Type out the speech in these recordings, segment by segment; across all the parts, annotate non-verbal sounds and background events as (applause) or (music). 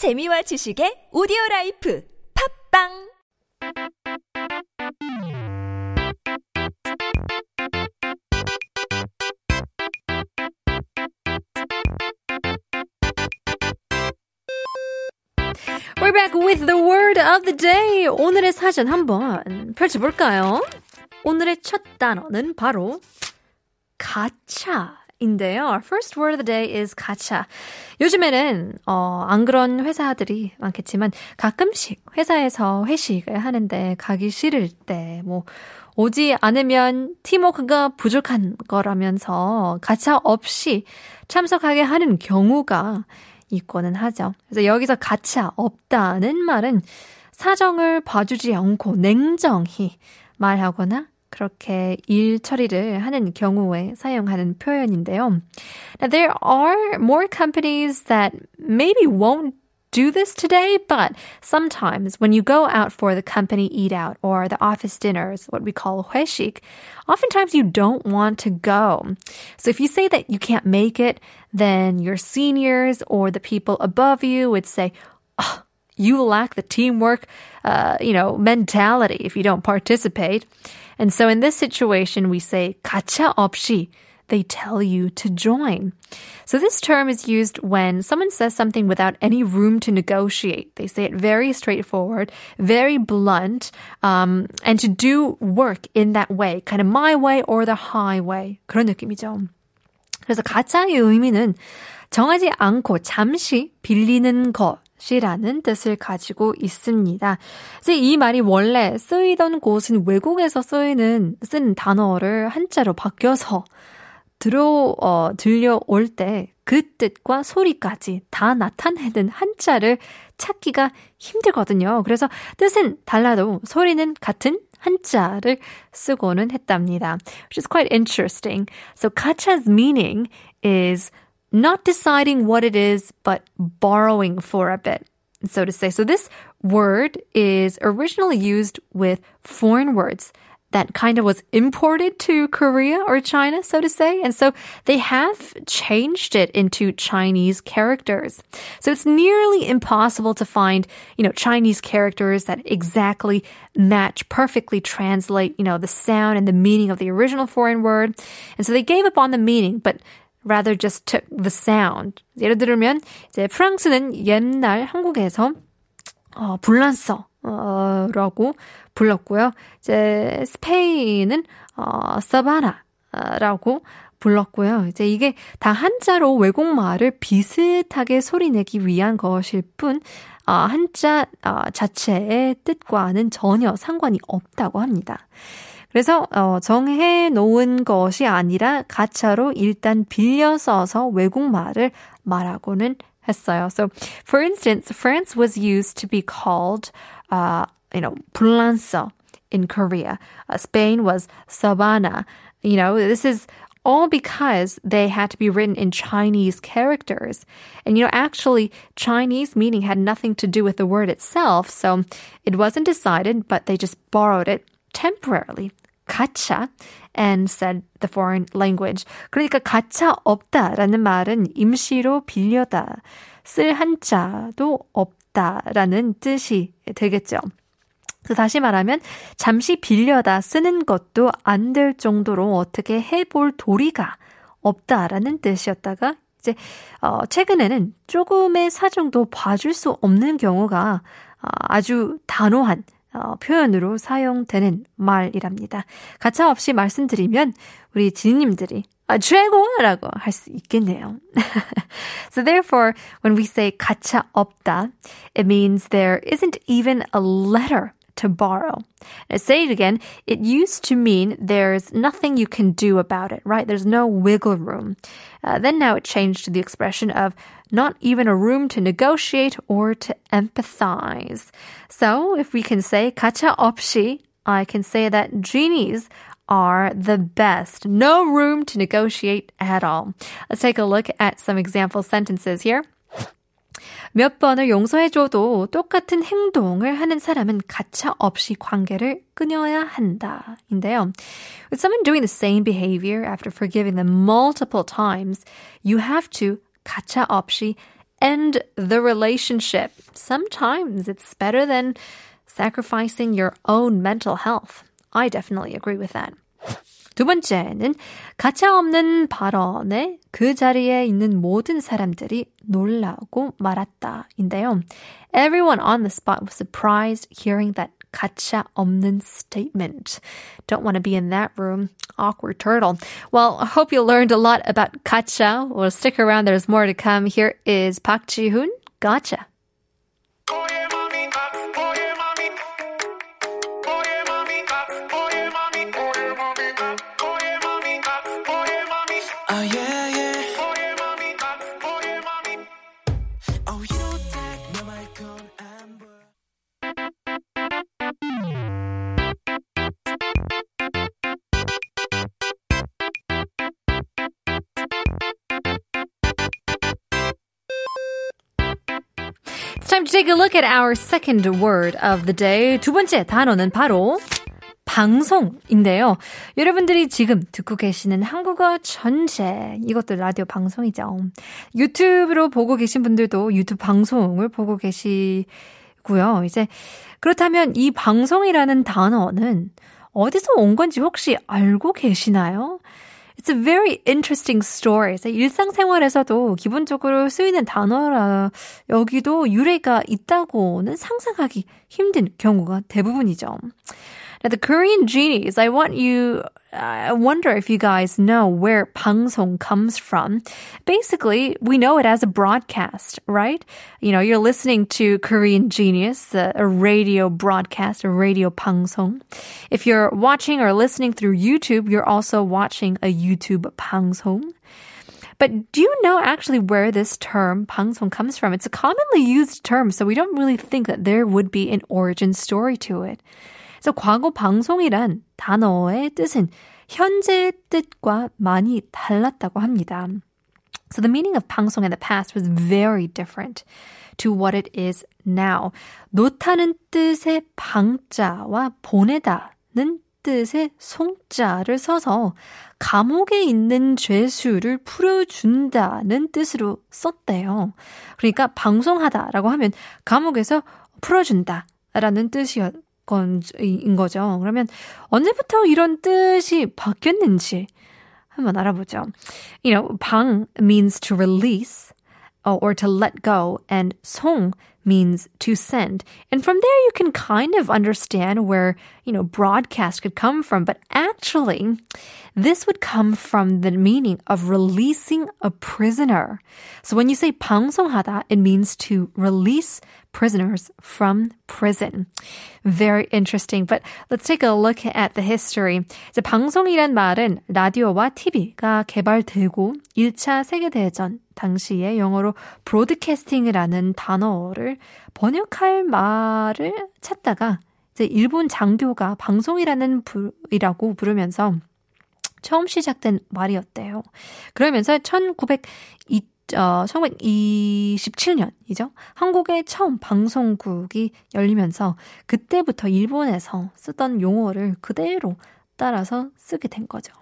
재미와 지식의 오디오 라이프 팝빵 We're back with the word of the day. 오늘의 사전 한번 펼쳐볼까요? 오늘의 첫 단어는 바로 가차 인데요. Our first word of the day is 가차. 요즘에는 어, 안 그런 회사들이 많겠지만 가끔씩 회사에서 회식을 하는데 가기 싫을 때 뭐 오지 않으면 팀워크가 부족한 거라면서 가차 없이 참석하게 하는 경우가 있고는 하죠. 그래서 여기서 가차 없다는 말은 사정을 봐주지 않고 냉정히 말하거나 그렇게 일 처리를 하는 경우에 사용하는 표현인데요. Now, there are more companies that maybe won't do this today, but sometimes when you go out for the company eat out or the office dinners, what we call 회식, oftentimes you don't want to go. So if you say that you can't make it, then your seniors or the people above you would say, oh, you lack the teamwork, uh, you know, mentality if you don't participate. And so in this situation, we say 가차 없이 they tell you to join. So this term is used when someone says something without any room to negotiate. They say it very straightforward, very blunt, um, and to do work in that way, kind of my way or the highway. 그런 느낌이죠. 그래서 가짜의 의미는 정하지 않고 잠시 빌리는 것, 이라는 뜻을 가지고 있습니다. 그래서 이 말이 원래 쓰이던 곳은 외국에서 쓰이는 쓴 단어를 한자로 바뀌어서 들어 어, 들려올 때 그 뜻과 소리까지 다 나타내는 한자를 찾기가 힘들거든요. 그래서 뜻은 달라도 소리는 같은 한자를 쓰고는 했답니다. Which is quite interesting. So 가차's meaning is not deciding what it is, but borrowing for a bit. So to say. So this word is originally used with foreign words that kind of was imported to Korea or China, so to say. And so they have changed it into Chinese characters. So it's nearly impossible to find, you know, Chinese characters that exactly match, perfectly translate, you know, the sound and the meaning of the original foreign word. And so they gave up on the meaning, but rather just took the sound. 예를 들면 이제 프랑스는 옛날 한국에서 어, 불란서 어, 라고 불렀고요. 이제 스페인은 어, 사바나라고 불렀고요. 이제 이게 다 한자로 외국말을 비슷하게 소리내기 위한 것일 뿐, 어, 한자 어, 자체의 뜻과는 전혀 상관이 없다고 합니다. 그래서 어, 정해 놓은 것이 아니라 가차로 일단 빌려 써서 외국말을 말하고는 했어요. So, for instance, France was used to be called, uh, you know, 불란서 in Korea. Uh, Spain was sabana. You know, this is all because they had to be written in Chinese characters. And you know, actually, Chinese meaning had nothing to do with the word itself, so it wasn't decided, but they just borrowed it temporarily. 가차 and said the foreign language. 그러니까 가차 없다라는 말은 임시로 빌려다 쓸 한자도 없다라는 뜻이 되겠죠. 그래서 다시 말하면 잠시 빌려다 쓰는 것도 안 될 정도로 어떻게 해볼 도리가 없다라는 뜻이었다가 이제 어 최근에는 조금의 사정도 봐줄 수 없는 경우가 어, 아주 단호한 어, 표현으로 사용되는 말이랍니다. 가차 없이 말씀드리면 우리 지님들이 아, 최고라고 할 수 있겠네요. so therefore, when we say 가차 없다, it means there isn't even a letter to borrow. I say it again, it used to mean there's nothing you can do about it, right? There's no wiggle room. Uh, then now it changed to the expression of not even a room to negotiate or to empathize. So if we can say 가차 없이, I can say that genies are the best. No room to negotiate at all. Let's take a look at some example sentences here. 몇 번을 용서해줘도 똑같은 행동을 하는 사람은 가차 없이 관계를 끊어야 한다. 인데요. With someone doing the same behavior after forgiving them multiple times, you have to 가차 없이 end the relationship. Sometimes it's better than sacrificing your own mental health. I definitely agree with that. 두 번째는 가차 없는 발언에 그 자리에 있는 모든 사람들이 놀라고 말았다인데요. Everyone on the spot was surprised hearing that 가차 없는 statement. Don't want to be in that room. Awkward turtle. Well, I hope you learned a lot about 가차. Well, stick around. There's more to come. Here is Park Ji-hoon. Gotcha. time to take a look at our second word of the day. 두 번째 단어는 바로 방송인데요. 여러분들이 지금 듣고 계시는 한국어 전체 이것도 라디오 방송이죠. 유튜브로 보고 계신 분들도 유튜브 방송을 보고 계시고요. 이제 그렇다면 이 방송이라는 단어는 어디서 온 건지 혹시 알고 계시나요? It's a very interesting story. 일상생활에서도 기본적으로 쓰이는 단어라 여기도 유래가 있다고는 상상하기 힘든 경우가 대부분이죠. Now, the Korean genies, I want you, I wonder if you guys know where pangsong comes from. Basically, we know it as a broadcast, right? You know, you're listening to Korean Genius, a, a radio broadcast, a radio pangsong. If you're watching or listening through YouTube, you're also watching a YouTube pangsong. But do you know actually where this term 방송 comes from? It's a commonly used term, so we don't really think that there would be an origin story to it. 그래서 과거 방송이란 단어의 뜻은 현재의 뜻과 많이 달랐다고 합니다. So the meaning of 방송 in the past was very different to what it is now. 놓다는 뜻의 방자와 보내다는 뜻의 송자를 써서 감옥에 있는 죄수를 풀어준다는 뜻으로 썼대요. 그러니까 방송하다라고 하면 감옥에서 풀어준다 라는 뜻이었 건인 거죠. 그러면 언제부터 이런 뜻이 바뀌었는지 한번 알아보죠. You know, 방 means to release or to let go and 송 means to send. And from there you can kind of understand where, you know, broadcast could come from, but actually this would come from the meaning of releasing a prisoner. So when you say 방송하다, it means to release prisoners from prison. Very interesting. But let's take a look at the history. 이제 방송이란 말은 라디오와 TV가 개발되고 1차 세계대전 당시에 영어로 브로드캐스팅이라는 단어를 번역할 말을 찾다가 이제 일본 장교가 방송이라는 부이라고 부르면서 처음 시작된 말이었대요. 그러면서 1902 어, 1927년이죠. 한국의 처음 방송국이 열리면서 그때부터 일본에서 쓰던 용어를 그대로 따라서 쓰게 된 거죠.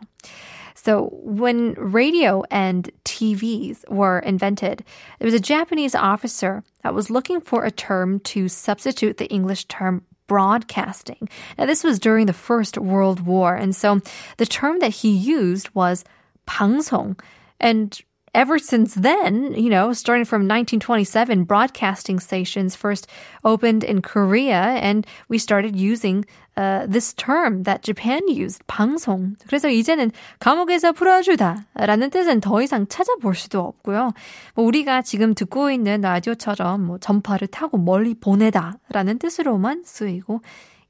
So when radio and TVs were invented, there was a Japanese officer that was looking for a term to substitute the English term broadcasting. Now, this was during the First World War, and so the term that he used was 방송. And ever since then, you know, starting from 1927, broadcasting stations first opened in Korea, and we started using uh, this term that Japan used, 방송. 그래서 이제는 감옥에서 풀어주다라는 뜻은 더 이상 찾아볼 수도 없고요. 뭐 우리가 지금 듣고 있는 라디오처럼 뭐 전파를 타고 멀리 보내다라는 뜻으로만 쓰이고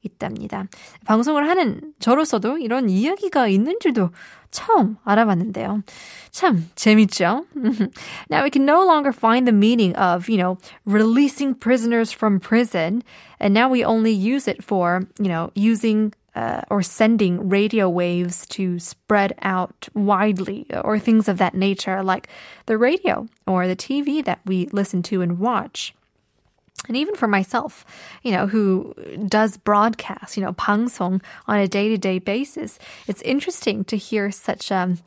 있답니다. 방송을 하는 저로서도 이런 이야기가 있는 줄도 처음 알아봤는데요. 참 재밌죠? (laughs) now we can no longer find the meaning of, you know, releasing prisoners from prison. And now we only use it for, you know, using uh, or sending radio waves to spread out widely or things of that nature, like the radio or the TV that we listen to and watch. And even for myself, you know, who does broadcast, you know, 방송 on a day-to-day basis, it's interesting to hear such um,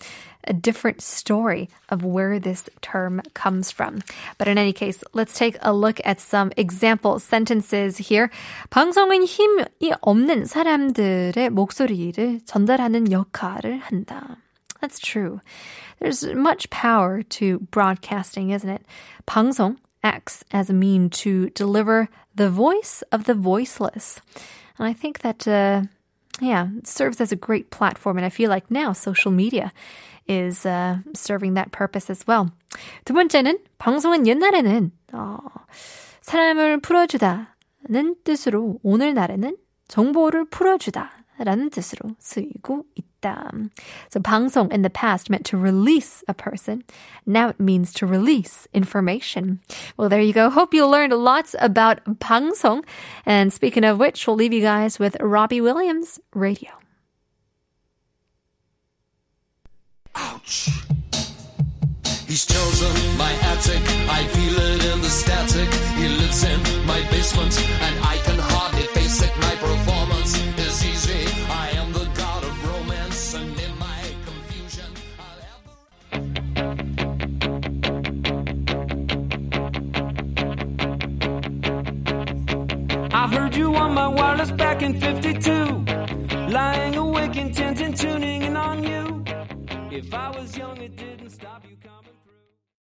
a different story of where this term comes from. But in any case, let's take a look at some example sentences here. 방송은 힘이 없는 사람들의 목소리를 전달하는 역할을 한다. That's true. There's much power to broadcasting, isn't it? 방송 acts as a mean to deliver the voice of the voiceless. And I think that, uh, yeah, serves as a great platform. And I feel like now social media is uh, serving that purpose as well. 두 번째는 방송은 옛날에는 어, 사람을 풀어주다는 뜻으로 오늘날에는 정보를 풀어주다 라는 뜻으로 쓰이고 있다. So 방송 in the past meant to release a person. Now it means to release information. Well, there you go. Hope you learned lots about 방송. And speaking of which, we'll leave you guys with Robbie Williams Radio. Ouch. He's chosen my attic. I feel it in the static. He lives in my basement, and I on my wireless back in 52. Lying awake, intent and tuning in on you. If I was young.